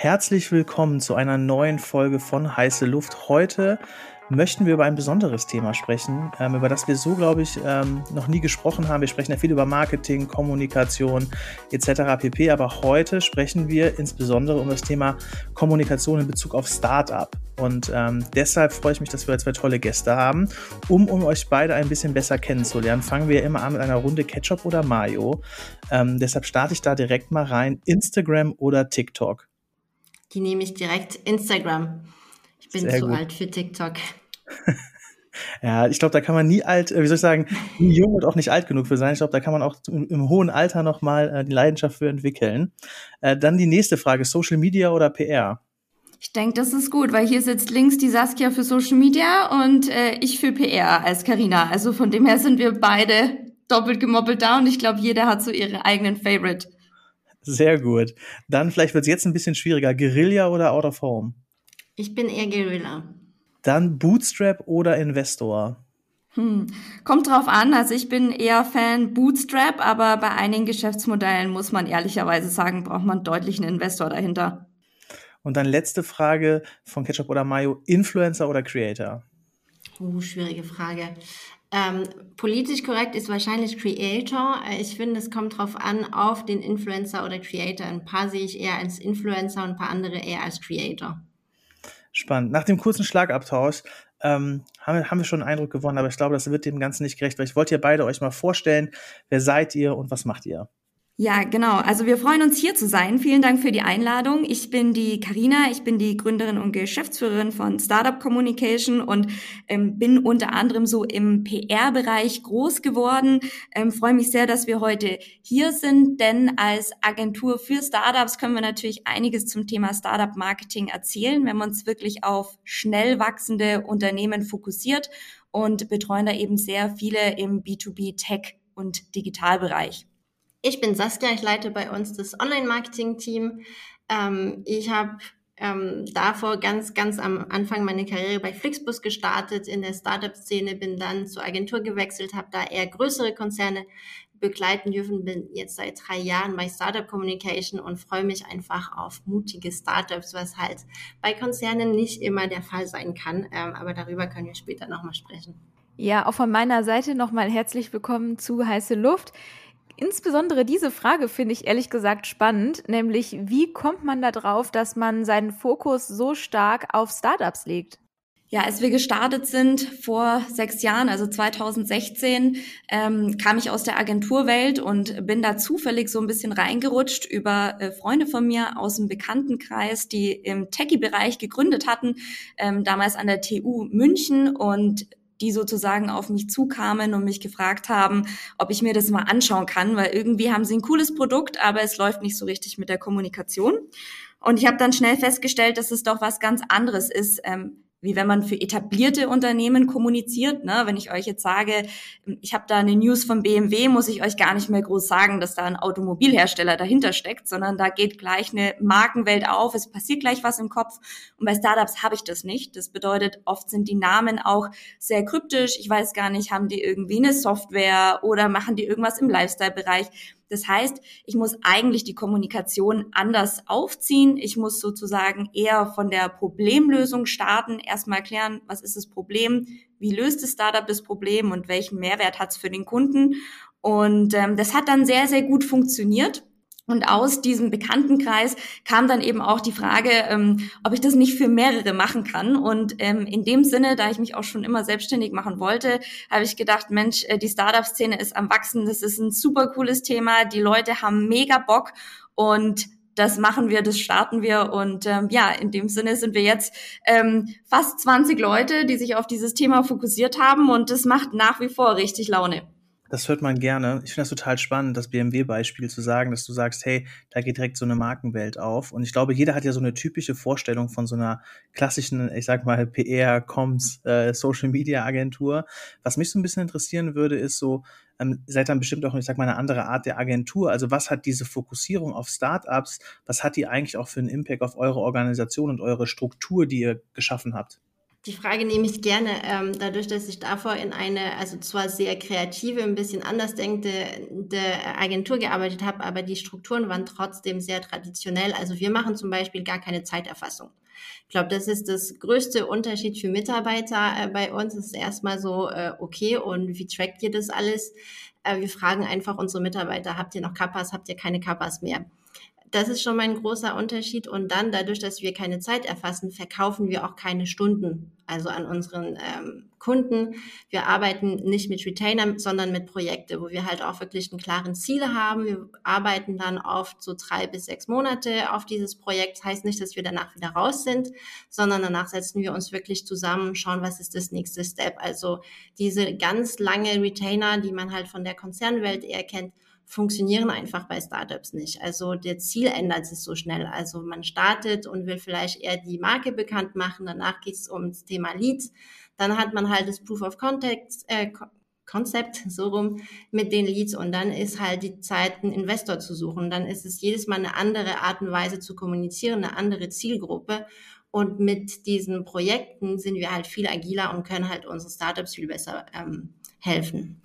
Herzlich willkommen zu einer neuen Folge von Heiße Luft. Heute möchten wir über ein besonderes Thema sprechen, ähm, über das wir so, glaube ich, ähm, noch nie gesprochen haben. Wir sprechen ja viel über Marketing, Kommunikation etc. pp. Aber heute sprechen wir insbesondere um das Thema Kommunikation in Bezug auf Startup. Und ähm, deshalb freue ich mich, dass wir zwei tolle Gäste haben. Um, um euch beide ein bisschen besser kennenzulernen, fangen wir immer an mit einer Runde Ketchup oder Mayo. Ähm, deshalb starte ich da direkt mal rein. Instagram oder TikTok? Die nehme ich direkt Instagram. Ich bin Sehr zu gut. alt für TikTok. ja, ich glaube, da kann man nie alt, äh, wie soll ich sagen, nie jung und auch nicht alt genug für sein. Ich glaube, da kann man auch im, im hohen Alter nochmal äh, die Leidenschaft für entwickeln. Äh, dann die nächste Frage, Social Media oder PR? Ich denke, das ist gut, weil hier sitzt links die Saskia für Social Media und äh, ich für PR als Karina. Also von dem her sind wir beide doppelt gemoppelt da und ich glaube, jeder hat so ihre eigenen Favorite. Sehr gut. Dann vielleicht wird es jetzt ein bisschen schwieriger. Guerilla oder Out of Home? Ich bin eher Guerilla. Dann Bootstrap oder Investor? Hm. Kommt drauf an. Also ich bin eher Fan Bootstrap, aber bei einigen Geschäftsmodellen muss man ehrlicherweise sagen, braucht man deutlich einen Investor dahinter. Und dann letzte Frage von Ketchup oder Mayo: Influencer oder Creator? Uh, schwierige Frage. Ähm, politisch korrekt ist wahrscheinlich Creator. Äh, ich finde, es kommt drauf an, auf den Influencer oder Creator. Ein paar sehe ich eher als Influencer und ein paar andere eher als Creator. Spannend. Nach dem kurzen Schlagabtausch ähm, haben, wir, haben wir schon einen Eindruck gewonnen, aber ich glaube, das wird dem Ganzen nicht gerecht, weil ich wollte ihr beide euch mal vorstellen, wer seid ihr und was macht ihr? Ja, genau. Also wir freuen uns hier zu sein. Vielen Dank für die Einladung. Ich bin die Karina, ich bin die Gründerin und Geschäftsführerin von Startup Communication und ähm, bin unter anderem so im PR-Bereich groß geworden. Ähm, freue mich sehr, dass wir heute hier sind, denn als Agentur für Startups können wir natürlich einiges zum Thema Startup Marketing erzählen, wenn man uns wirklich auf schnell wachsende Unternehmen fokussiert und betreuen da eben sehr viele im B2B Tech und Digitalbereich. Ich bin Saskia, ich leite bei uns das Online-Marketing-Team. Ähm, ich habe ähm, davor ganz, ganz am Anfang meine Karriere bei Flixbus gestartet in der Startup-Szene, bin dann zur Agentur gewechselt, habe da eher größere Konzerne begleiten dürfen, bin jetzt seit drei Jahren bei Startup Communication und freue mich einfach auf mutige Startups, was halt bei Konzernen nicht immer der Fall sein kann. Ähm, aber darüber können wir später nochmal sprechen. Ja, auch von meiner Seite nochmal herzlich willkommen zu Heiße Luft. Insbesondere diese Frage finde ich ehrlich gesagt spannend, nämlich wie kommt man da drauf, dass man seinen Fokus so stark auf Startups legt? Ja, als wir gestartet sind vor sechs Jahren, also 2016, ähm, kam ich aus der Agenturwelt und bin da zufällig so ein bisschen reingerutscht über äh, Freunde von mir aus dem Bekanntenkreis, die im Techie-Bereich gegründet hatten, ähm, damals an der TU München und die sozusagen auf mich zukamen und mich gefragt haben, ob ich mir das mal anschauen kann, weil irgendwie haben sie ein cooles Produkt, aber es läuft nicht so richtig mit der Kommunikation. Und ich habe dann schnell festgestellt, dass es doch was ganz anderes ist, ähm, wie wenn man für etablierte Unternehmen kommuniziert. Ne? Wenn ich euch jetzt sage, ich habe da eine News von BMW, muss ich euch gar nicht mehr groß sagen, dass da ein Automobilhersteller dahinter steckt, sondern da geht gleich eine Markenwelt auf, es passiert gleich was im Kopf. Und bei Startups habe ich das nicht. Das bedeutet, oft sind die Namen auch sehr kryptisch. Ich weiß gar nicht, haben die irgendwie eine Software oder machen die irgendwas im Lifestyle-Bereich. Das heißt, ich muss eigentlich die Kommunikation anders aufziehen. Ich muss sozusagen eher von der Problemlösung starten, erstmal klären, was ist das Problem, wie löst das Startup das Problem und welchen Mehrwert hat es für den Kunden. Und ähm, das hat dann sehr, sehr gut funktioniert. Und aus diesem Bekanntenkreis kam dann eben auch die Frage, ähm, ob ich das nicht für mehrere machen kann. Und ähm, in dem Sinne, da ich mich auch schon immer selbstständig machen wollte, habe ich gedacht, Mensch, äh, die Startup-Szene ist am Wachsen, das ist ein super cooles Thema, die Leute haben mega Bock und das machen wir, das starten wir. Und ähm, ja, in dem Sinne sind wir jetzt ähm, fast 20 Leute, die sich auf dieses Thema fokussiert haben und das macht nach wie vor richtig Laune. Das hört man gerne. Ich finde das total spannend, das BMW-Beispiel zu sagen, dass du sagst, hey, da geht direkt so eine Markenwelt auf. Und ich glaube, jeder hat ja so eine typische Vorstellung von so einer klassischen, ich sag mal, PR, Comms, äh, Social Media Agentur. Was mich so ein bisschen interessieren würde, ist so, ähm, seid dann bestimmt auch, ich sag mal, eine andere Art der Agentur. Also was hat diese Fokussierung auf Startups, was hat die eigentlich auch für einen Impact auf eure Organisation und eure Struktur, die ihr geschaffen habt? Die Frage nehme ich gerne, ähm, dadurch, dass ich davor in eine, also zwar sehr kreative, ein bisschen anders denkende Agentur gearbeitet habe, aber die Strukturen waren trotzdem sehr traditionell. Also wir machen zum Beispiel gar keine Zeiterfassung. Ich glaube, das ist das größte Unterschied für Mitarbeiter äh, bei uns. Es ist erstmal so, äh, okay, und wie trackt ihr das alles? Äh, wir fragen einfach unsere Mitarbeiter, habt ihr noch Kappas, habt ihr keine Kappas mehr? Das ist schon mal ein großer Unterschied. Und dann, dadurch, dass wir keine Zeit erfassen, verkaufen wir auch keine Stunden, also an unseren ähm, Kunden. Wir arbeiten nicht mit Retainer, sondern mit Projekte, wo wir halt auch wirklich einen klaren Ziel haben. Wir arbeiten dann oft so drei bis sechs Monate auf dieses Projekt. Das heißt nicht, dass wir danach wieder raus sind, sondern danach setzen wir uns wirklich zusammen, schauen, was ist das nächste Step. Also diese ganz lange Retainer, die man halt von der Konzernwelt eher kennt, funktionieren einfach bei Startups nicht. Also der Ziel ändert sich so schnell. Also man startet und will vielleicht eher die Marke bekannt machen. Danach geht es ums Thema Leads. Dann hat man halt das Proof of Context, äh, Konzept so rum mit den Leads und dann ist halt die Zeit, einen Investor zu suchen. Dann ist es jedes Mal eine andere Art und Weise zu kommunizieren, eine andere Zielgruppe. Und mit diesen Projekten sind wir halt viel agiler und können halt unsere Startups viel besser ähm, helfen.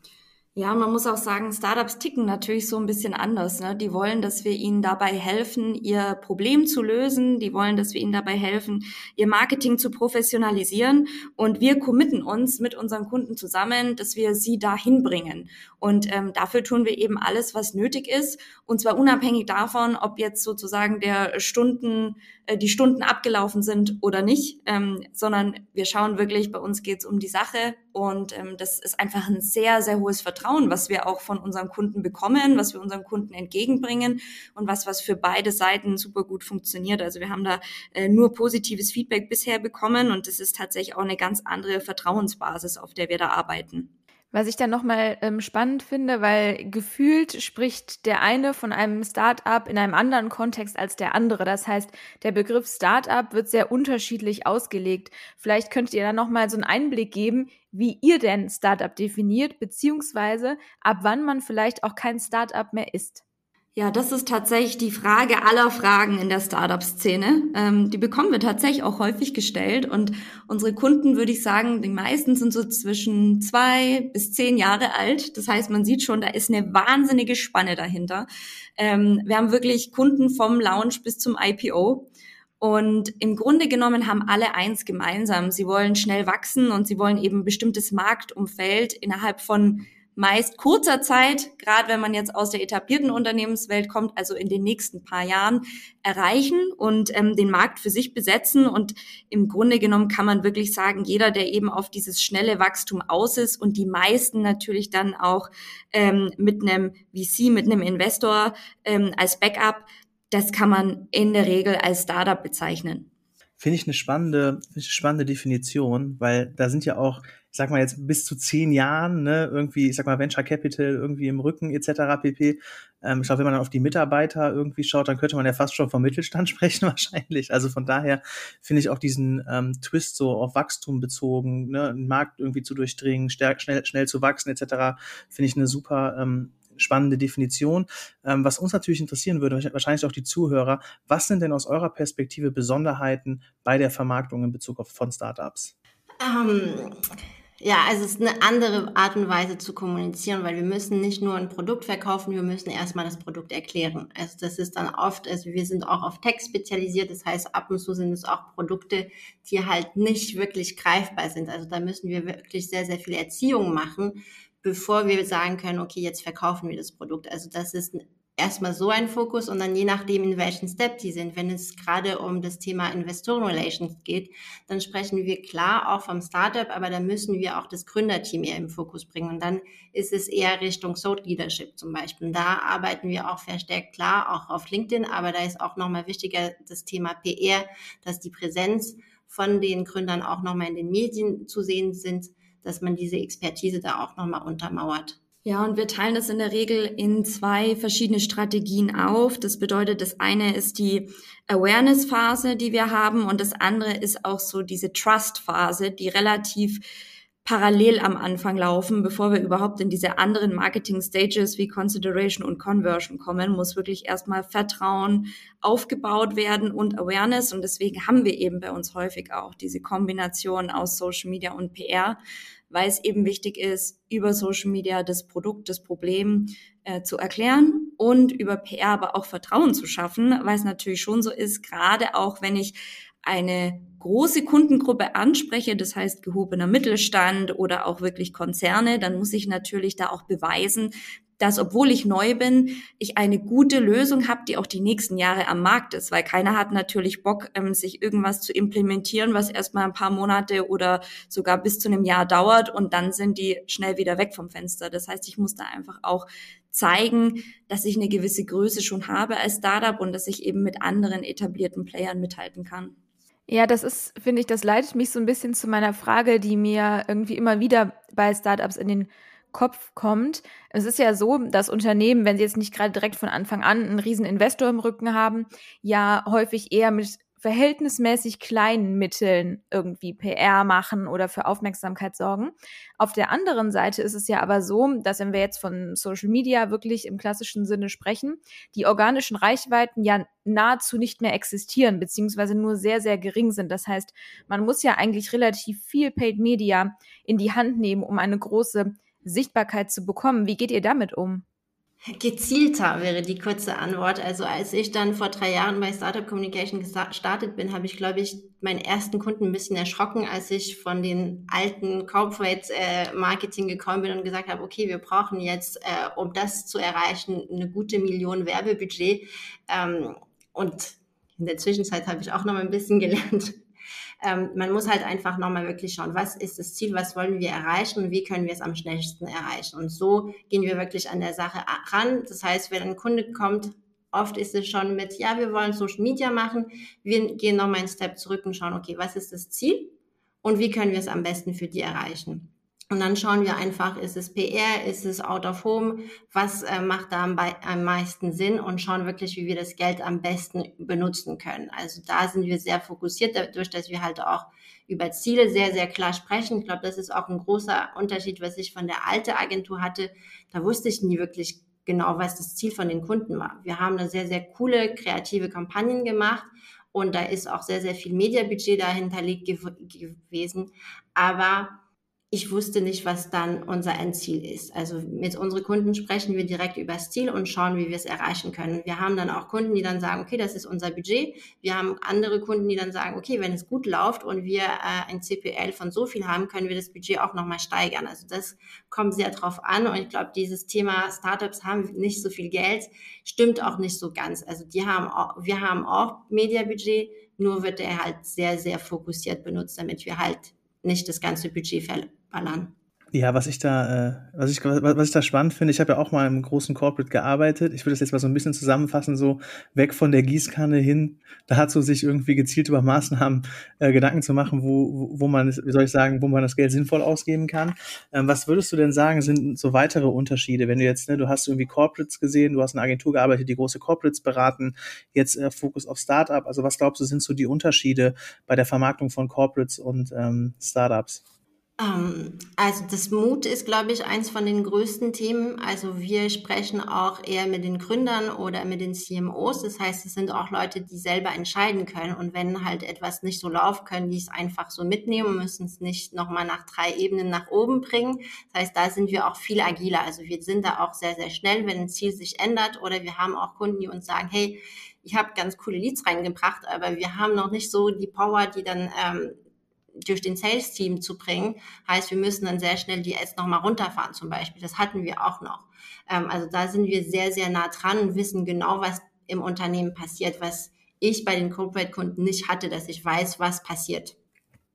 Ja, man muss auch sagen, Startups ticken natürlich so ein bisschen anders. Ne? Die wollen, dass wir ihnen dabei helfen, ihr Problem zu lösen. Die wollen, dass wir ihnen dabei helfen, ihr Marketing zu professionalisieren. Und wir committen uns mit unseren Kunden zusammen, dass wir sie dahin bringen. Und ähm, dafür tun wir eben alles, was nötig ist. Und zwar unabhängig davon, ob jetzt sozusagen der Stunden, äh, die Stunden abgelaufen sind oder nicht, ähm, sondern wir schauen wirklich, bei uns geht es um die Sache. Und ähm, das ist einfach ein sehr, sehr hohes Vertrauen was wir auch von unseren Kunden bekommen, was wir unseren Kunden entgegenbringen und was, was für beide Seiten super gut funktioniert. Also wir haben da äh, nur positives Feedback bisher bekommen und das ist tatsächlich auch eine ganz andere Vertrauensbasis, auf der wir da arbeiten. Was ich dann nochmal ähm, spannend finde, weil gefühlt spricht der eine von einem Startup in einem anderen Kontext als der andere. Das heißt, der Begriff Startup wird sehr unterschiedlich ausgelegt. Vielleicht könntet ihr da nochmal so einen Einblick geben, wie ihr denn Startup definiert, beziehungsweise ab wann man vielleicht auch kein Startup mehr ist. Ja, das ist tatsächlich die Frage aller Fragen in der Startup-Szene. Ähm, die bekommen wir tatsächlich auch häufig gestellt und unsere Kunden, würde ich sagen, die meisten sind so zwischen zwei bis zehn Jahre alt. Das heißt, man sieht schon, da ist eine wahnsinnige Spanne dahinter. Ähm, wir haben wirklich Kunden vom Launch bis zum IPO. Und im Grunde genommen haben alle eins gemeinsam. Sie wollen schnell wachsen und sie wollen eben ein bestimmtes Marktumfeld innerhalb von meist kurzer Zeit, gerade wenn man jetzt aus der etablierten Unternehmenswelt kommt, also in den nächsten paar Jahren erreichen und ähm, den Markt für sich besetzen. Und im Grunde genommen kann man wirklich sagen, jeder, der eben auf dieses schnelle Wachstum aus ist und die meisten natürlich dann auch ähm, mit einem VC, mit einem Investor ähm, als Backup, das kann man in der Regel als Startup bezeichnen. Finde ich eine spannende, spannende Definition, weil da sind ja auch ich sag mal jetzt bis zu zehn Jahren, ne, irgendwie, ich sag mal Venture Capital irgendwie im Rücken etc. pp. Ähm, ich glaube, wenn man dann auf die Mitarbeiter irgendwie schaut, dann könnte man ja fast schon vom Mittelstand sprechen wahrscheinlich. Also von daher finde ich auch diesen ähm, Twist so auf Wachstum bezogen, ne, den Markt irgendwie zu durchdringen, stärk, schnell, schnell zu wachsen etc. Finde ich eine super ähm, spannende Definition. Ähm, was uns natürlich interessieren würde, wahrscheinlich auch die Zuhörer, was sind denn aus eurer Perspektive Besonderheiten bei der Vermarktung in Bezug auf von Startups? Ähm, ja, also es ist eine andere Art und Weise zu kommunizieren, weil wir müssen nicht nur ein Produkt verkaufen, wir müssen erstmal das Produkt erklären. Also das ist dann oft, also wir sind auch auf Text spezialisiert, das heißt ab und zu sind es auch Produkte, die halt nicht wirklich greifbar sind. Also da müssen wir wirklich sehr, sehr viel Erziehung machen, bevor wir sagen können, okay, jetzt verkaufen wir das Produkt. Also das ist erstmal so ein Fokus und dann je nachdem, in welchen Step die sind. Wenn es gerade um das Thema Investoren Relations geht, dann sprechen wir klar auch vom Startup, aber dann müssen wir auch das Gründerteam eher im Fokus bringen. Und dann ist es eher Richtung Soul Leadership zum Beispiel. Und da arbeiten wir auch verstärkt klar, auch auf LinkedIn, aber da ist auch nochmal wichtiger das Thema PR, dass die Präsenz von den Gründern auch nochmal in den Medien zu sehen sind, dass man diese Expertise da auch nochmal untermauert. Ja, und wir teilen das in der Regel in zwei verschiedene Strategien auf. Das bedeutet, das eine ist die Awareness-Phase, die wir haben, und das andere ist auch so diese Trust-Phase, die relativ parallel am Anfang laufen, bevor wir überhaupt in diese anderen Marketing Stages wie Consideration und Conversion kommen, muss wirklich erstmal Vertrauen aufgebaut werden und Awareness. Und deswegen haben wir eben bei uns häufig auch diese Kombination aus Social Media und PR, weil es eben wichtig ist, über Social Media das Produkt, das Problem äh, zu erklären und über PR aber auch Vertrauen zu schaffen, weil es natürlich schon so ist, gerade auch wenn ich eine große Kundengruppe anspreche, das heißt gehobener Mittelstand oder auch wirklich Konzerne, dann muss ich natürlich da auch beweisen, dass obwohl ich neu bin, ich eine gute Lösung habe, die auch die nächsten Jahre am Markt ist, weil keiner hat natürlich Bock, ähm, sich irgendwas zu implementieren, was erstmal ein paar Monate oder sogar bis zu einem Jahr dauert und dann sind die schnell wieder weg vom Fenster. Das heißt, ich muss da einfach auch zeigen, dass ich eine gewisse Größe schon habe als Startup und dass ich eben mit anderen etablierten Playern mithalten kann. Ja, das ist, finde ich, das leitet mich so ein bisschen zu meiner Frage, die mir irgendwie immer wieder bei Startups in den Kopf kommt. Es ist ja so, dass Unternehmen, wenn sie jetzt nicht gerade direkt von Anfang an einen riesen Investor im Rücken haben, ja häufig eher mit verhältnismäßig kleinen Mitteln irgendwie PR machen oder für Aufmerksamkeit sorgen. Auf der anderen Seite ist es ja aber so, dass wenn wir jetzt von Social Media wirklich im klassischen Sinne sprechen, die organischen Reichweiten ja nahezu nicht mehr existieren, beziehungsweise nur sehr, sehr gering sind. Das heißt, man muss ja eigentlich relativ viel Paid Media in die Hand nehmen, um eine große Sichtbarkeit zu bekommen. Wie geht ihr damit um? Gezielter wäre die kurze Antwort. Also als ich dann vor drei Jahren bei Startup Communication gestartet bin, habe ich, glaube ich, meinen ersten Kunden ein bisschen erschrocken, als ich von den alten Corporate äh, Marketing gekommen bin und gesagt habe, okay, wir brauchen jetzt, äh, um das zu erreichen, eine gute Million Werbebudget. Ähm, und in der Zwischenzeit habe ich auch noch mal ein bisschen gelernt, ähm, man muss halt einfach nochmal wirklich schauen, was ist das Ziel, was wollen wir erreichen und wie können wir es am schnellsten erreichen. Und so gehen wir wirklich an der Sache ran. Das heißt, wenn ein Kunde kommt, oft ist es schon mit, ja, wir wollen Social Media machen, wir gehen nochmal einen Step zurück und schauen, okay, was ist das Ziel und wie können wir es am besten für die erreichen. Und dann schauen wir einfach, ist es PR, ist es Out of Home, was äh, macht da am, am, meisten Sinn und schauen wirklich, wie wir das Geld am besten benutzen können. Also da sind wir sehr fokussiert, dadurch, dass wir halt auch über Ziele sehr, sehr klar sprechen. Ich glaube, das ist auch ein großer Unterschied, was ich von der alten Agentur hatte. Da wusste ich nie wirklich genau, was das Ziel von den Kunden war. Wir haben da sehr, sehr coole, kreative Kampagnen gemacht und da ist auch sehr, sehr viel Mediabudget dahinterlegt gewesen. Aber ich wusste nicht, was dann unser Endziel ist. Also mit unseren Kunden sprechen wir direkt über das Ziel und schauen, wie wir es erreichen können. Wir haben dann auch Kunden, die dann sagen, okay, das ist unser Budget. Wir haben andere Kunden, die dann sagen, okay, wenn es gut läuft und wir äh, ein CPL von so viel haben, können wir das Budget auch nochmal steigern. Also das kommt sehr drauf an und ich glaube, dieses Thema Startups haben nicht so viel Geld, stimmt auch nicht so ganz. Also die haben auch, wir haben auch Mediabudget, nur wird er halt sehr, sehr fokussiert benutzt, damit wir halt nicht das ganze Budget verballern. Ja, was ich da, äh, was ich, was ich da spannend finde, ich habe ja auch mal im großen Corporate gearbeitet. Ich würde das jetzt mal so ein bisschen zusammenfassen, so weg von der Gießkanne hin, dazu sich irgendwie gezielt über Maßnahmen äh, Gedanken zu machen, wo, wo man, wie soll ich sagen, wo man das Geld sinnvoll ausgeben kann. Ähm, was würdest du denn sagen, sind so weitere Unterschiede, wenn du jetzt, ne, du hast irgendwie Corporates gesehen, du hast in einer Agentur gearbeitet, die große Corporates beraten, jetzt äh, Fokus auf Startup. Also was glaubst du, sind so die Unterschiede bei der Vermarktung von Corporates und ähm, Startups? Ähm, also das Mut ist, glaube ich, eins von den größten Themen. Also wir sprechen auch eher mit den Gründern oder mit den CMOs. Das heißt, es sind auch Leute, die selber entscheiden können. Und wenn halt etwas nicht so läuft, können die es einfach so mitnehmen, müssen es nicht nochmal nach drei Ebenen nach oben bringen. Das heißt, da sind wir auch viel agiler. Also wir sind da auch sehr, sehr schnell, wenn ein Ziel sich ändert. Oder wir haben auch Kunden, die uns sagen, hey, ich habe ganz coole Leads reingebracht, aber wir haben noch nicht so die Power, die dann ähm, durch den Sales-Team zu bringen, heißt, wir müssen dann sehr schnell die Ads nochmal runterfahren zum Beispiel. Das hatten wir auch noch. Ähm, also da sind wir sehr, sehr nah dran und wissen genau, was im Unternehmen passiert, was ich bei den Corporate-Kunden nicht hatte, dass ich weiß, was passiert.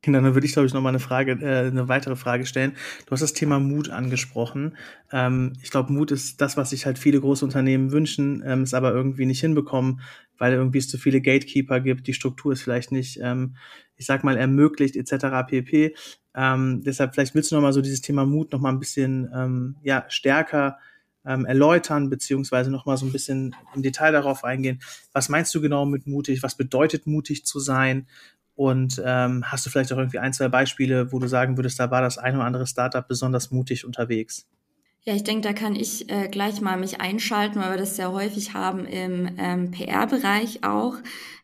Dann würde ich, glaube ich, noch mal eine Frage, äh, eine weitere Frage stellen. Du hast das Thema Mut angesprochen. Ähm, ich glaube, Mut ist das, was sich halt viele große Unternehmen wünschen, ähm, es aber irgendwie nicht hinbekommen, weil irgendwie es zu viele Gatekeeper gibt, die Struktur ist vielleicht nicht, ähm, ich sag mal, ermöglicht, etc. pp. Ähm, deshalb, vielleicht willst du noch mal so dieses Thema Mut noch mal ein bisschen ähm, ja, stärker ähm, erläutern, beziehungsweise noch mal so ein bisschen im Detail darauf eingehen. Was meinst du genau mit mutig? Was bedeutet mutig zu sein? Und ähm, hast du vielleicht auch irgendwie ein, zwei Beispiele, wo du sagen würdest, da war das ein oder andere Startup besonders mutig unterwegs? Ja, ich denke, da kann ich äh, gleich mal mich einschalten, weil wir das sehr häufig haben im ähm, PR-Bereich auch.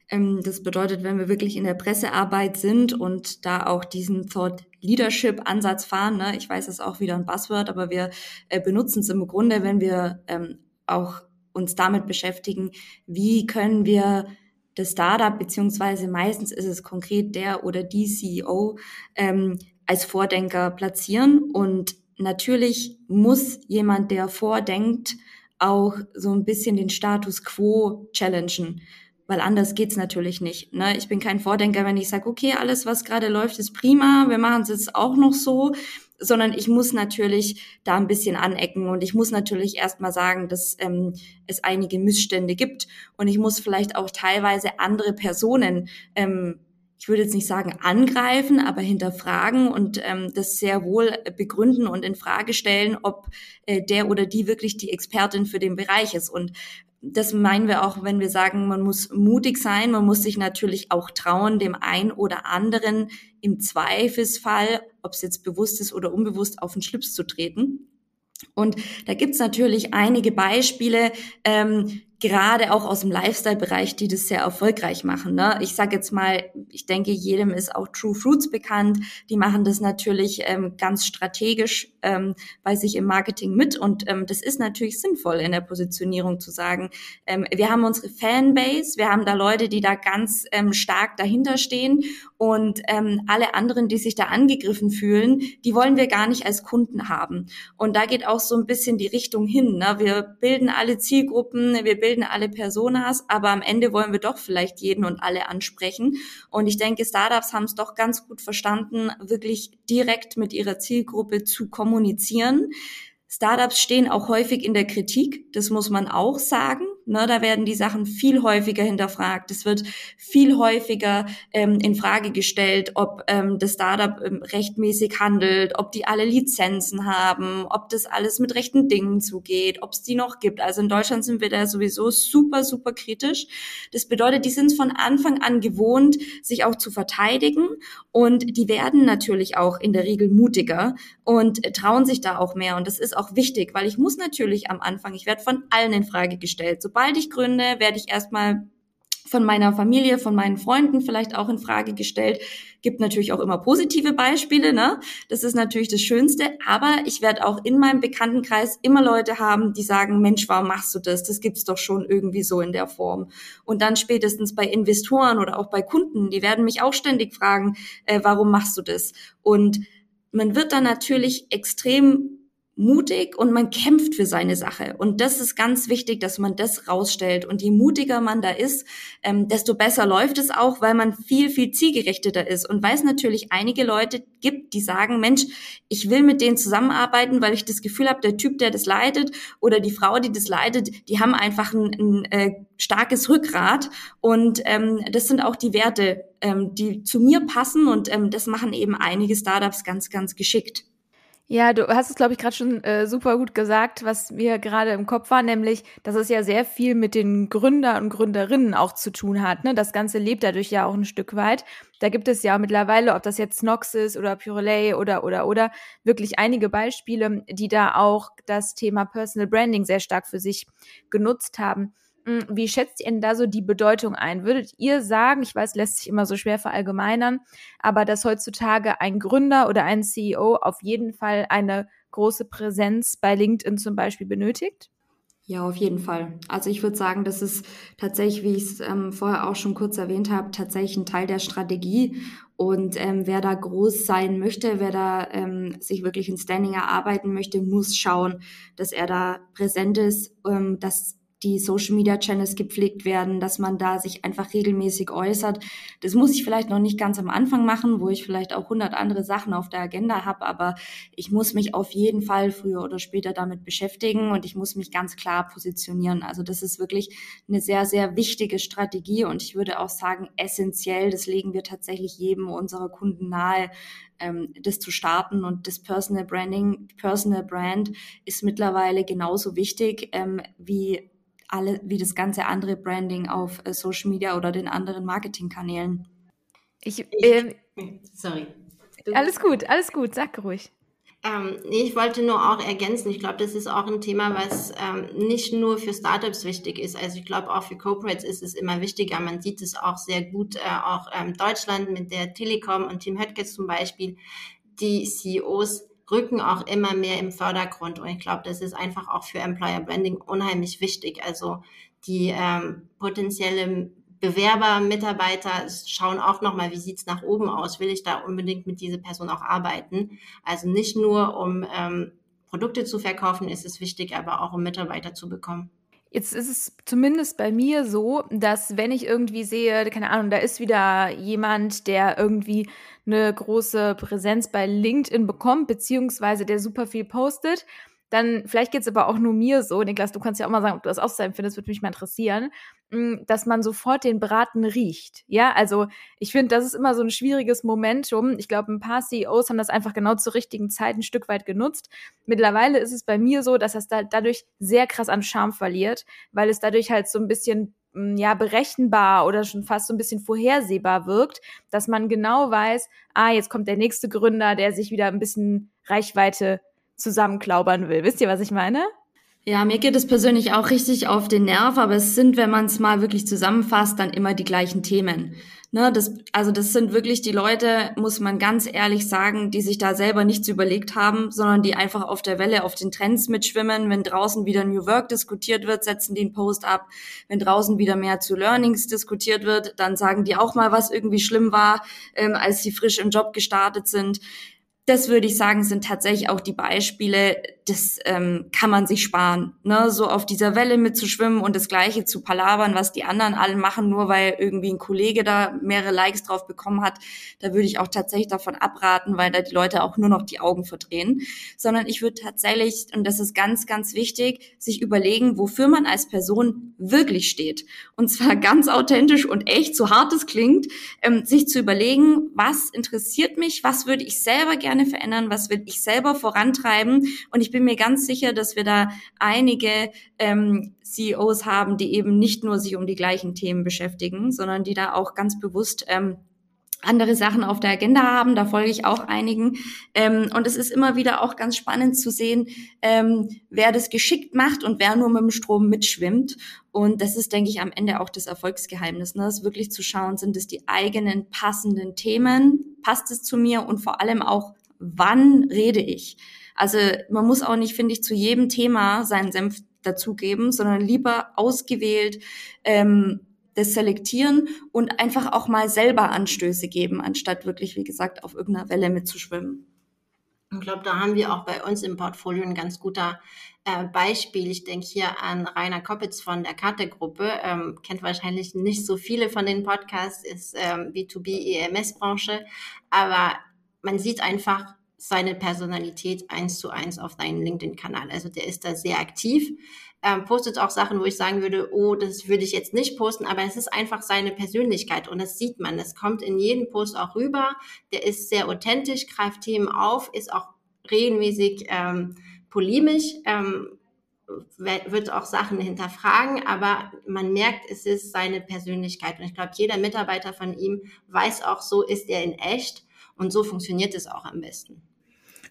Ähm, das bedeutet, wenn wir wirklich in der Pressearbeit sind und da auch diesen Thought Leadership Ansatz fahren, ne? ich weiß, das ist auch wieder ein Buzzword, aber wir äh, benutzen es im Grunde, wenn wir ähm, auch uns damit beschäftigen, wie können wir das Startup, beziehungsweise meistens ist es konkret der oder die CEO, ähm, als Vordenker platzieren. Und natürlich muss jemand, der vordenkt, auch so ein bisschen den Status quo challengen weil anders geht's natürlich nicht. Ne? Ich bin kein Vordenker, wenn ich sage, okay, alles, was gerade läuft, ist prima, wir machen es jetzt auch noch so, sondern ich muss natürlich da ein bisschen anecken und ich muss natürlich erstmal sagen, dass ähm, es einige Missstände gibt und ich muss vielleicht auch teilweise andere Personen ähm, ich würde jetzt nicht sagen angreifen, aber hinterfragen und ähm, das sehr wohl begründen und in Frage stellen, ob äh, der oder die wirklich die Expertin für den Bereich ist. Und das meinen wir auch, wenn wir sagen, man muss mutig sein, man muss sich natürlich auch trauen, dem ein oder anderen im Zweifelsfall, ob es jetzt bewusst ist oder unbewusst, auf den Schlips zu treten. Und da gibt's natürlich einige Beispiele, ähm, gerade auch aus dem Lifestyle-Bereich, die das sehr erfolgreich machen. Ne? Ich sage jetzt mal, ich denke, jedem ist auch True Fruits bekannt. Die machen das natürlich ähm, ganz strategisch ähm, bei sich im Marketing mit. Und ähm, das ist natürlich sinnvoll in der Positionierung zu sagen, ähm, wir haben unsere Fanbase, wir haben da Leute, die da ganz ähm, stark dahinter stehen. Und ähm, alle anderen, die sich da angegriffen fühlen, die wollen wir gar nicht als Kunden haben. Und da geht auch so ein bisschen die Richtung hin. Ne? Wir bilden alle Zielgruppen, wir bilden bilden alle Personas, aber am Ende wollen wir doch vielleicht jeden und alle ansprechen. Und ich denke, Startups haben es doch ganz gut verstanden, wirklich direkt mit ihrer Zielgruppe zu kommunizieren. Startups stehen auch häufig in der Kritik, das muss man auch sagen. Ne, da werden die Sachen viel häufiger hinterfragt. Es wird viel häufiger ähm, in Frage gestellt, ob ähm, das Startup ähm, rechtmäßig handelt, ob die alle Lizenzen haben, ob das alles mit rechten Dingen zugeht, ob es die noch gibt. Also in Deutschland sind wir da sowieso super, super kritisch. Das bedeutet, die sind von Anfang an gewohnt, sich auch zu verteidigen und die werden natürlich auch in der Regel mutiger und trauen sich da auch mehr. Und das ist auch wichtig, weil ich muss natürlich am Anfang, ich werde von allen in Frage gestellt. So sobald ich gründe, werde ich erstmal von meiner Familie, von meinen Freunden vielleicht auch in Frage gestellt. Gibt natürlich auch immer positive Beispiele, ne? Das ist natürlich das Schönste. Aber ich werde auch in meinem Bekanntenkreis immer Leute haben, die sagen, Mensch, warum machst du das? Das gibt's doch schon irgendwie so in der Form. Und dann spätestens bei Investoren oder auch bei Kunden, die werden mich auch ständig fragen, äh, warum machst du das? Und man wird dann natürlich extrem mutig und man kämpft für seine Sache. Und das ist ganz wichtig, dass man das rausstellt. Und je mutiger man da ist, ähm, desto besser läuft es auch, weil man viel, viel zielgerichteter ist. Und weil es natürlich einige Leute gibt, die sagen, Mensch, ich will mit denen zusammenarbeiten, weil ich das Gefühl habe, der Typ, der das leitet oder die Frau, die das leitet, die haben einfach ein, ein äh, starkes Rückgrat. Und ähm, das sind auch die Werte, ähm, die zu mir passen. Und ähm, das machen eben einige Startups ganz, ganz geschickt. Ja, du hast es, glaube ich, gerade schon äh, super gut gesagt, was mir gerade im Kopf war, nämlich, dass es ja sehr viel mit den Gründer und Gründerinnen auch zu tun hat. Ne? Das Ganze lebt dadurch ja auch ein Stück weit. Da gibt es ja mittlerweile, ob das jetzt Snox ist oder Purelay oder oder oder, wirklich einige Beispiele, die da auch das Thema Personal Branding sehr stark für sich genutzt haben. Hm, wie schätzt ihr denn da so die Bedeutung ein? Würdet ihr sagen, ich weiß, lässt sich immer so schwer verallgemeinern, aber dass heutzutage ein Gründer oder ein CEO auf jeden Fall eine große Präsenz bei LinkedIn zum Beispiel benötigt? Ja, auf jeden Fall. Also ich würde sagen, das ist tatsächlich, wie ich es ähm, vorher auch schon kurz erwähnt habe, tatsächlich ein Teil der Strategie. Und ähm, wer da groß sein möchte, wer da ähm, sich wirklich ein Standing erarbeiten möchte, muss schauen, dass er da präsent ist, ähm, dass die Social Media Channels gepflegt werden, dass man da sich einfach regelmäßig äußert. Das muss ich vielleicht noch nicht ganz am Anfang machen, wo ich vielleicht auch hundert andere Sachen auf der Agenda habe, aber ich muss mich auf jeden Fall früher oder später damit beschäftigen und ich muss mich ganz klar positionieren. Also das ist wirklich eine sehr, sehr wichtige Strategie und ich würde auch sagen, essentiell, das legen wir tatsächlich jedem unserer Kunden nahe, ähm, das zu starten und das Personal Branding, Personal Brand ist mittlerweile genauso wichtig ähm, wie alle, wie das ganze andere Branding auf äh, Social Media oder den anderen Marketingkanälen. Ich, äh, sorry. Du, alles gut, alles gut, sag ruhig. Ähm, ich wollte nur auch ergänzen, ich glaube, das ist auch ein Thema, was ähm, nicht nur für Startups wichtig ist. Also ich glaube, auch für Corporates ist es immer wichtiger. Man sieht es auch sehr gut, äh, auch ähm, Deutschland mit der Telekom und Tim Höttges zum Beispiel. Die CEOs rücken auch immer mehr im Vordergrund. Und ich glaube, das ist einfach auch für Employer Branding unheimlich wichtig. Also die ähm, potenzielle Bewerber, Mitarbeiter schauen auch nochmal, wie sieht's nach oben aus? Will ich da unbedingt mit dieser Person auch arbeiten? Also nicht nur, um ähm, Produkte zu verkaufen, ist es wichtig, aber auch um Mitarbeiter zu bekommen. Jetzt ist es zumindest bei mir so, dass wenn ich irgendwie sehe, keine Ahnung, da ist wieder jemand, der irgendwie eine große Präsenz bei LinkedIn bekommt, beziehungsweise der super viel postet, dann vielleicht geht es aber auch nur mir so, Niklas, du kannst ja auch mal sagen, ob du das auch so empfindest, würde mich mal interessieren, hm, dass man sofort den Braten riecht. Ja, also ich finde, das ist immer so ein schwieriges Momentum. Ich glaube, ein paar CEOs haben das einfach genau zur richtigen Zeit ein Stück weit genutzt. Mittlerweile ist es bei mir so, dass das da dadurch sehr krass an Charme verliert, weil es dadurch halt so ein bisschen ja, berechenbar oder schon fast so ein bisschen vorhersehbar wirkt, dass man genau weiß, ah, jetzt kommt der nächste Gründer, der sich wieder ein bisschen Reichweite zusammenklaubern will. Wisst ihr, was ich meine? Ja, mir geht es persönlich auch richtig auf den Nerv, aber es sind, wenn man es mal wirklich zusammenfasst, dann immer die gleichen Themen. Ne, das, also das sind wirklich die Leute, muss man ganz ehrlich sagen, die sich da selber nichts überlegt haben, sondern die einfach auf der Welle, auf den Trends mitschwimmen. Wenn draußen wieder New Work diskutiert wird, setzen die einen Post ab. Wenn draußen wieder mehr zu Learnings diskutiert wird, dann sagen die auch mal, was irgendwie schlimm war, ähm, als sie frisch im Job gestartet sind das würde ich sagen, sind tatsächlich auch die Beispiele, das ähm, kann man sich sparen, ne? so auf dieser Welle mitzuschwimmen und das Gleiche zu palabern, was die anderen alle machen, nur weil irgendwie ein Kollege da mehrere Likes drauf bekommen hat. Da würde ich auch tatsächlich davon abraten, weil da die Leute auch nur noch die Augen verdrehen. Sondern ich würde tatsächlich, und das ist ganz, ganz wichtig, sich überlegen, wofür man als Person wirklich steht. Und zwar ganz authentisch und echt, so hart es klingt, ähm, sich zu überlegen, was interessiert mich, was würde ich selber gerne verändern, was will ich selber vorantreiben. Und ich bin mir ganz sicher, dass wir da einige ähm, CEOs haben, die eben nicht nur sich um die gleichen Themen beschäftigen, sondern die da auch ganz bewusst ähm, andere Sachen auf der Agenda haben. Da folge ich auch einigen. Ähm, und es ist immer wieder auch ganz spannend zu sehen, ähm, wer das geschickt macht und wer nur mit dem Strom mitschwimmt. Und das ist, denke ich, am Ende auch das Erfolgsgeheimnis, ne? es wirklich zu schauen, sind es die eigenen passenden Themen, passt es zu mir und vor allem auch, wann rede ich? Also man muss auch nicht, finde ich, zu jedem Thema seinen Senf dazugeben, sondern lieber ausgewählt ähm, das selektieren und einfach auch mal selber Anstöße geben, anstatt wirklich, wie gesagt, auf irgendeiner Welle mitzuschwimmen. Ich glaube, da haben wir auch bei uns im Portfolio ein ganz guter äh, Beispiel. Ich denke hier an Rainer Koppitz von der Karte-Gruppe, ähm, kennt wahrscheinlich nicht so viele von den Podcasts, ist ähm, B2B EMS-Branche, aber man sieht einfach, seine Personalität eins zu eins auf deinen LinkedIn-Kanal. Also der ist da sehr aktiv, ähm, postet auch Sachen, wo ich sagen würde, oh, das würde ich jetzt nicht posten, aber es ist einfach seine Persönlichkeit und das sieht man. Das kommt in jedem Post auch rüber. Der ist sehr authentisch, greift Themen auf, ist auch regelmäßig ähm, polemisch, ähm, wird auch Sachen hinterfragen, aber man merkt, es ist seine Persönlichkeit. Und ich glaube, jeder Mitarbeiter von ihm weiß auch, so ist er in echt und so funktioniert es auch am besten.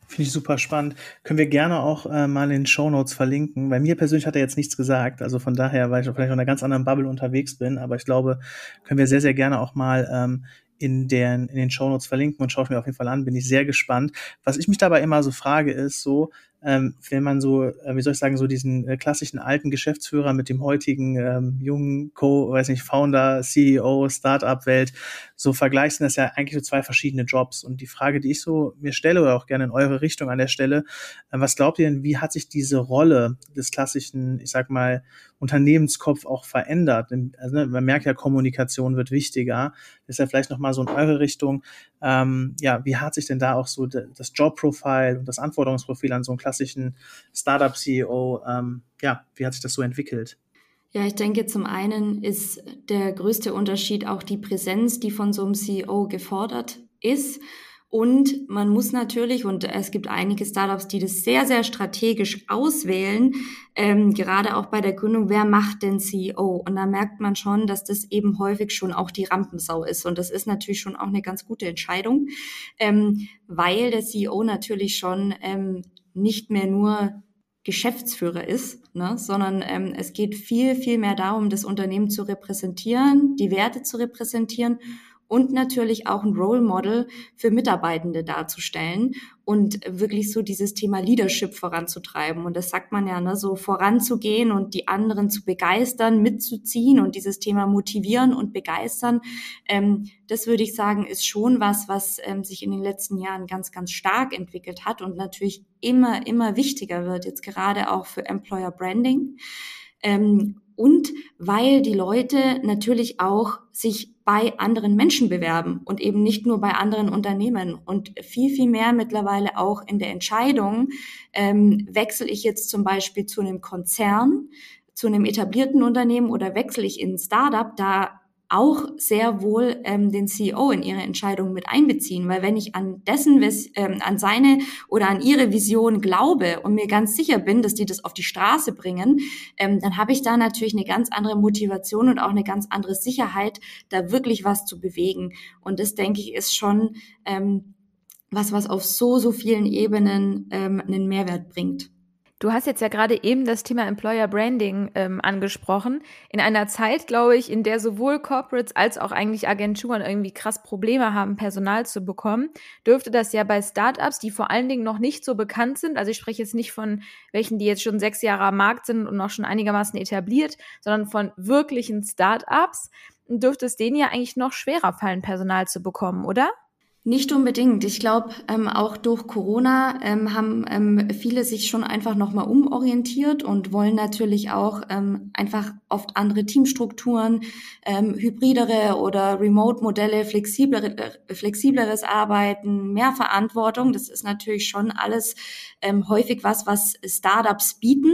Finde ich super spannend. Können wir gerne auch äh, mal in den Show Notes verlinken. Bei mir persönlich hat er jetzt nichts gesagt. Also von daher, weil ich vielleicht in einer ganz anderen Bubble unterwegs bin. Aber ich glaube, können wir sehr, sehr gerne auch mal ähm, in den, in den Show Notes verlinken und schaue ich mir auf jeden Fall an. Bin ich sehr gespannt. Was ich mich dabei immer so frage, ist so, ähm, wenn man so, äh, wie soll ich sagen, so diesen äh, klassischen alten Geschäftsführer mit dem heutigen ähm, jungen Co, weiß nicht, Founder, CEO, Startup-Welt so vergleicht, sind das ja eigentlich so zwei verschiedene Jobs. Und die Frage, die ich so mir stelle oder auch gerne in eure Richtung an der Stelle, äh, was glaubt ihr denn, wie hat sich diese Rolle des klassischen, ich sag mal, Unternehmenskopf auch verändert? Also, ne, man merkt ja, Kommunikation wird wichtiger. Deshalb vielleicht nochmal so in eure Richtung. Ähm, ja, wie hat sich denn da auch so das Jobprofile und das Anforderungsprofil an so einen klassischen Startup-CEO, ähm, ja, wie hat sich das so entwickelt? Ja, ich denke, zum einen ist der größte Unterschied auch die Präsenz, die von so einem CEO gefordert ist. Und man muss natürlich, und es gibt einige Startups, die das sehr, sehr strategisch auswählen, ähm, gerade auch bei der Gründung, wer macht den CEO? Und da merkt man schon, dass das eben häufig schon auch die Rampensau ist. Und das ist natürlich schon auch eine ganz gute Entscheidung, ähm, weil der CEO natürlich schon ähm, nicht mehr nur Geschäftsführer ist, ne, sondern ähm, es geht viel, viel mehr darum, das Unternehmen zu repräsentieren, die Werte zu repräsentieren und natürlich auch ein Role Model für Mitarbeitende darzustellen und wirklich so dieses Thema Leadership voranzutreiben. Und das sagt man ja, ne, so voranzugehen und die anderen zu begeistern, mitzuziehen und dieses Thema motivieren und begeistern. Ähm, das würde ich sagen, ist schon was, was ähm, sich in den letzten Jahren ganz, ganz stark entwickelt hat und natürlich immer, immer wichtiger wird, jetzt gerade auch für Employer Branding. Ähm, und weil die Leute natürlich auch sich bei anderen Menschen bewerben und eben nicht nur bei anderen Unternehmen. Und viel, viel mehr mittlerweile auch in der Entscheidung, ähm, wechsle ich jetzt zum Beispiel zu einem Konzern, zu einem etablierten Unternehmen oder wechsle ich in ein Startup, da auch sehr wohl ähm, den CEO in ihre Entscheidung mit einbeziehen, weil wenn ich an dessen, ähm, an seine oder an ihre Vision glaube und mir ganz sicher bin, dass die das auf die Straße bringen, ähm, dann habe ich da natürlich eine ganz andere Motivation und auch eine ganz andere Sicherheit, da wirklich was zu bewegen. Und das denke ich ist schon ähm, was, was auf so so vielen Ebenen ähm, einen Mehrwert bringt. Du hast jetzt ja gerade eben das Thema Employer Branding ähm, angesprochen. In einer Zeit, glaube ich, in der sowohl Corporates als auch eigentlich Agenturen irgendwie krass Probleme haben, Personal zu bekommen, dürfte das ja bei Startups, die vor allen Dingen noch nicht so bekannt sind, also ich spreche jetzt nicht von welchen, die jetzt schon sechs Jahre am Markt sind und noch schon einigermaßen etabliert, sondern von wirklichen Startups, dürfte es denen ja eigentlich noch schwerer fallen, Personal zu bekommen, oder? Nicht unbedingt. Ich glaube, ähm, auch durch Corona ähm, haben ähm, viele sich schon einfach nochmal umorientiert und wollen natürlich auch ähm, einfach oft andere Teamstrukturen, ähm, hybridere oder Remote-Modelle, flexiblere, flexibleres Arbeiten, mehr Verantwortung. Das ist natürlich schon alles ähm, häufig was, was Startups bieten.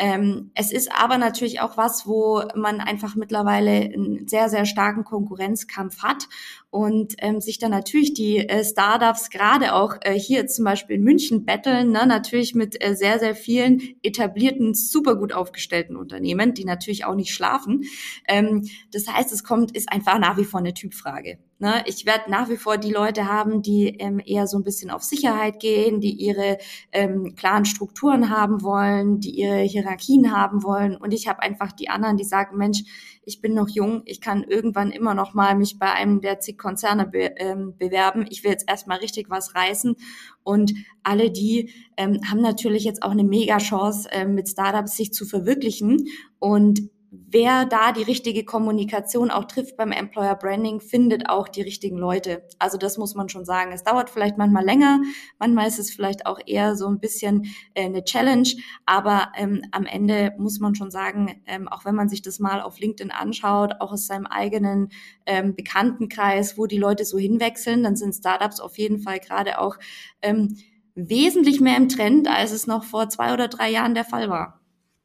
Ähm, es ist aber natürlich auch was, wo man einfach mittlerweile einen sehr, sehr starken Konkurrenzkampf hat und ähm, sich dann natürlich die äh, Startups gerade auch äh, hier zum Beispiel in München betteln, ne, natürlich mit äh, sehr, sehr vielen etablierten, super gut aufgestellten Unternehmen, die natürlich auch nicht schlafen. Ähm, das heißt, es kommt, ist einfach nach wie vor eine Typfrage. Ne? Ich werde nach wie vor die Leute haben, die ähm, eher so ein bisschen auf Sicherheit gehen, die ihre ähm, klaren Strukturen haben wollen, die ihre Hierarchien haben wollen. Und ich habe einfach die anderen, die sagen, Mensch, ich bin noch jung, ich kann irgendwann immer noch mal mich bei einem der zig Konzerne be, ähm, bewerben. Ich will jetzt erstmal richtig was reißen. Und alle die ähm, haben natürlich jetzt auch eine mega Chance, ähm, mit Startups sich zu verwirklichen. Und wer da die richtige Kommunikation auch trifft beim Employer Branding, findet auch die richtigen Leute. Also das muss man schon sagen. Es dauert vielleicht manchmal länger, manchmal ist es vielleicht auch eher so ein bisschen äh, eine Challenge, aber ähm, am Ende muss man schon sagen, ähm, auch wenn man sich das mal auf LinkedIn anschaut, auch aus seinem eigenen ähm, Bekanntenkreis, wo die Leute so hinwechseln, dann sind Startups auf jeden Fall gerade auch ähm, wesentlich mehr im Trend, als es noch vor zwei oder drei Jahren der Fall war.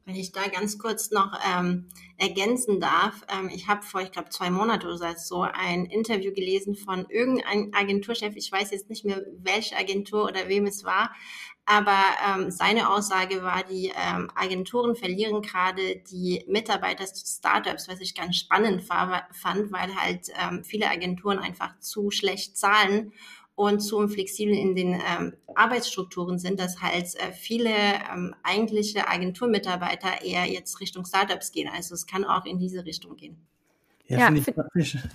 Wenn ich da ganz kurz noch ähm, ergänzen darf, ähm, ich habe vor, ich glaube, zwei Monate oder so ein Interview gelesen von irgendeinem Agenturchef, ich weiß jetzt nicht mehr, welche Agentur oder wem es war, aber ähm, seine Aussage war, die ähm, Agenturen verlieren gerade die Mitarbeiter zu Startups, was ich ganz spannend fand, weil halt ähm, viele Agenturen einfach zu schlecht zahlen und zu flexibel in den ähm, Arbeitsstrukturen sind, dass halt äh, viele ähm, eigentliche Agenturmitarbeiter eher jetzt Richtung Startups gehen. Also es kann auch in diese Richtung gehen. Ja, ja finde ich, find ich, find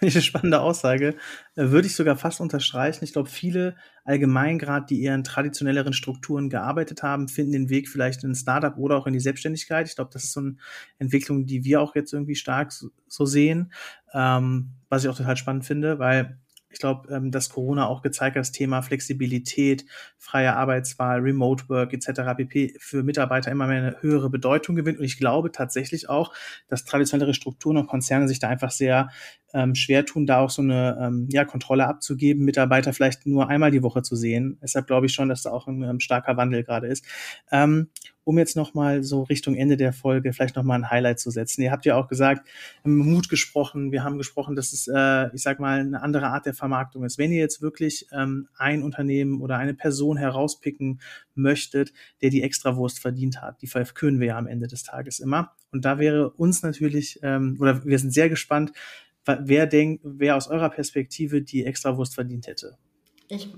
ich eine spannende Aussage. Äh, würde ich sogar fast unterstreichen. Ich glaube, viele allgemein gerade, die eher in traditionelleren Strukturen gearbeitet haben, finden den Weg vielleicht in ein Startup oder auch in die Selbstständigkeit. Ich glaube, das ist so eine Entwicklung, die wir auch jetzt irgendwie stark so, so sehen, ähm, was ich auch total spannend finde, weil ich glaube, ähm, dass Corona auch gezeigt hat, das Thema Flexibilität, freie Arbeitswahl, Remote Work etc. pp. für Mitarbeiter immer mehr eine höhere Bedeutung gewinnt. Und ich glaube tatsächlich auch, dass traditionellere Strukturen und Konzerne sich da einfach sehr ähm, schwer tun, da auch so eine ähm, ja, Kontrolle abzugeben, Mitarbeiter vielleicht nur einmal die Woche zu sehen. Deshalb glaube ich schon, dass da auch ein ähm, starker Wandel gerade ist. Ähm, um jetzt nochmal so Richtung Ende der Folge vielleicht nochmal ein Highlight zu setzen. Ihr habt ja auch gesagt, Mut gesprochen, wir haben gesprochen, dass es, äh, ich sag mal, eine andere Art der Vermarktung ist. Wenn ihr jetzt wirklich ähm, ein Unternehmen oder eine Person herauspicken möchtet, der die Extrawurst verdient hat, die verkünden wir ja am Ende des Tages immer. Und da wäre uns natürlich, ähm, oder wir sind sehr gespannt, wer denkt, wer aus eurer Perspektive die Extrawurst verdient hätte. Ich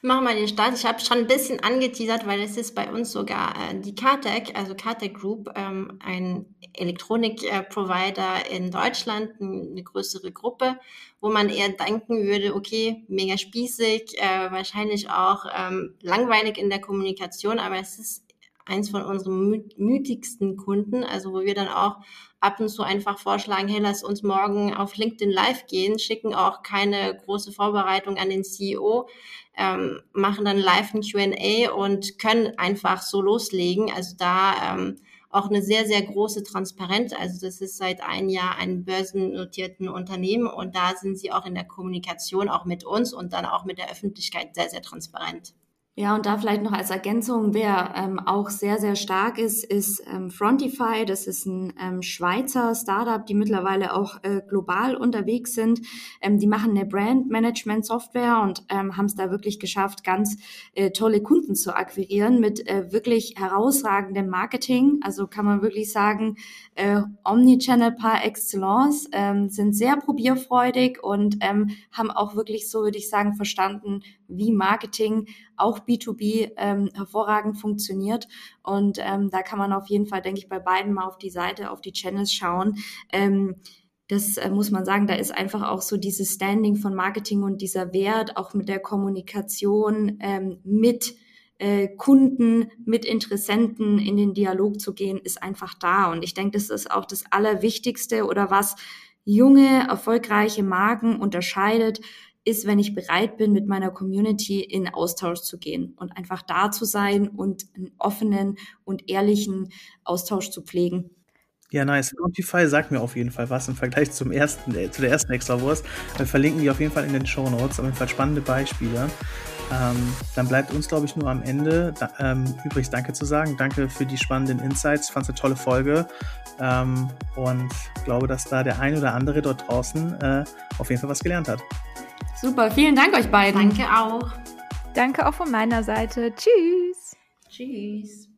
mache mal den Start. Ich habe schon ein bisschen angeteasert, weil es ist bei uns sogar äh, die CarTech, also CarTech Group, ähm, ein Elektronik-Provider in Deutschland, eine größere Gruppe, wo man eher denken würde, okay, mega spießig, äh, wahrscheinlich auch ähm, langweilig in der Kommunikation, aber es ist eins von unseren mütigsten Kunden, also wo wir dann auch ab und zu einfach vorschlagen, hey, lass uns morgen auf LinkedIn Live gehen, schicken auch keine große Vorbereitung an den CEO, ähm, machen dann live ein Q&A und können einfach so loslegen. Also da ähm, auch eine sehr, sehr große Transparenz. Also das ist seit einem Jahr ein börsennotierten Unternehmen und da sind sie auch in der Kommunikation auch mit uns und dann auch mit der Öffentlichkeit sehr, sehr transparent. Ja, und da vielleicht noch als Ergänzung, wer ähm, auch sehr, sehr stark ist, ist ähm, Frontify. Das ist ein ähm, Schweizer Startup, die mittlerweile auch äh, global unterwegs sind. Ähm, die machen eine Brand-Management-Software und ähm, haben es da wirklich geschafft, ganz äh, tolle Kunden zu akquirieren mit äh, wirklich herausragendem Marketing. Also kann man wirklich sagen, äh, Omnichannel par excellence, ähm, sind sehr probierfreudig und ähm, haben auch wirklich, so würde ich sagen, verstanden, wie Marketing auch B2B ähm, hervorragend funktioniert. Und ähm, da kann man auf jeden Fall, denke ich, bei beiden mal auf die Seite, auf die Channels schauen. Ähm, das äh, muss man sagen, da ist einfach auch so dieses Standing von Marketing und dieser Wert auch mit der Kommunikation ähm, mit äh, Kunden, mit Interessenten in den Dialog zu gehen, ist einfach da. Und ich denke, das ist auch das Allerwichtigste oder was junge, erfolgreiche Marken unterscheidet, ist, wenn ich bereit bin, mit meiner Community in Austausch zu gehen und einfach da zu sein und einen offenen und ehrlichen Austausch zu pflegen. Ja, nice. Spotify sagt mir auf jeden Fall was im Vergleich zum ersten, äh, zu der ersten Extrawurst. Wir verlinken die auf jeden Fall in den Show Notes. Auf jeden Fall spannende Beispiele. Ähm, dann bleibt uns, glaube ich, nur am Ende da, ähm, übrigens Danke zu sagen. Danke für die spannenden Insights. Fand es eine tolle Folge ähm, und glaube, dass da der ein oder andere dort draußen äh, auf jeden Fall was gelernt hat. Super, vielen Dank euch beiden. Danke auch. Danke auch von meiner Seite. Tschüss. Tschüss.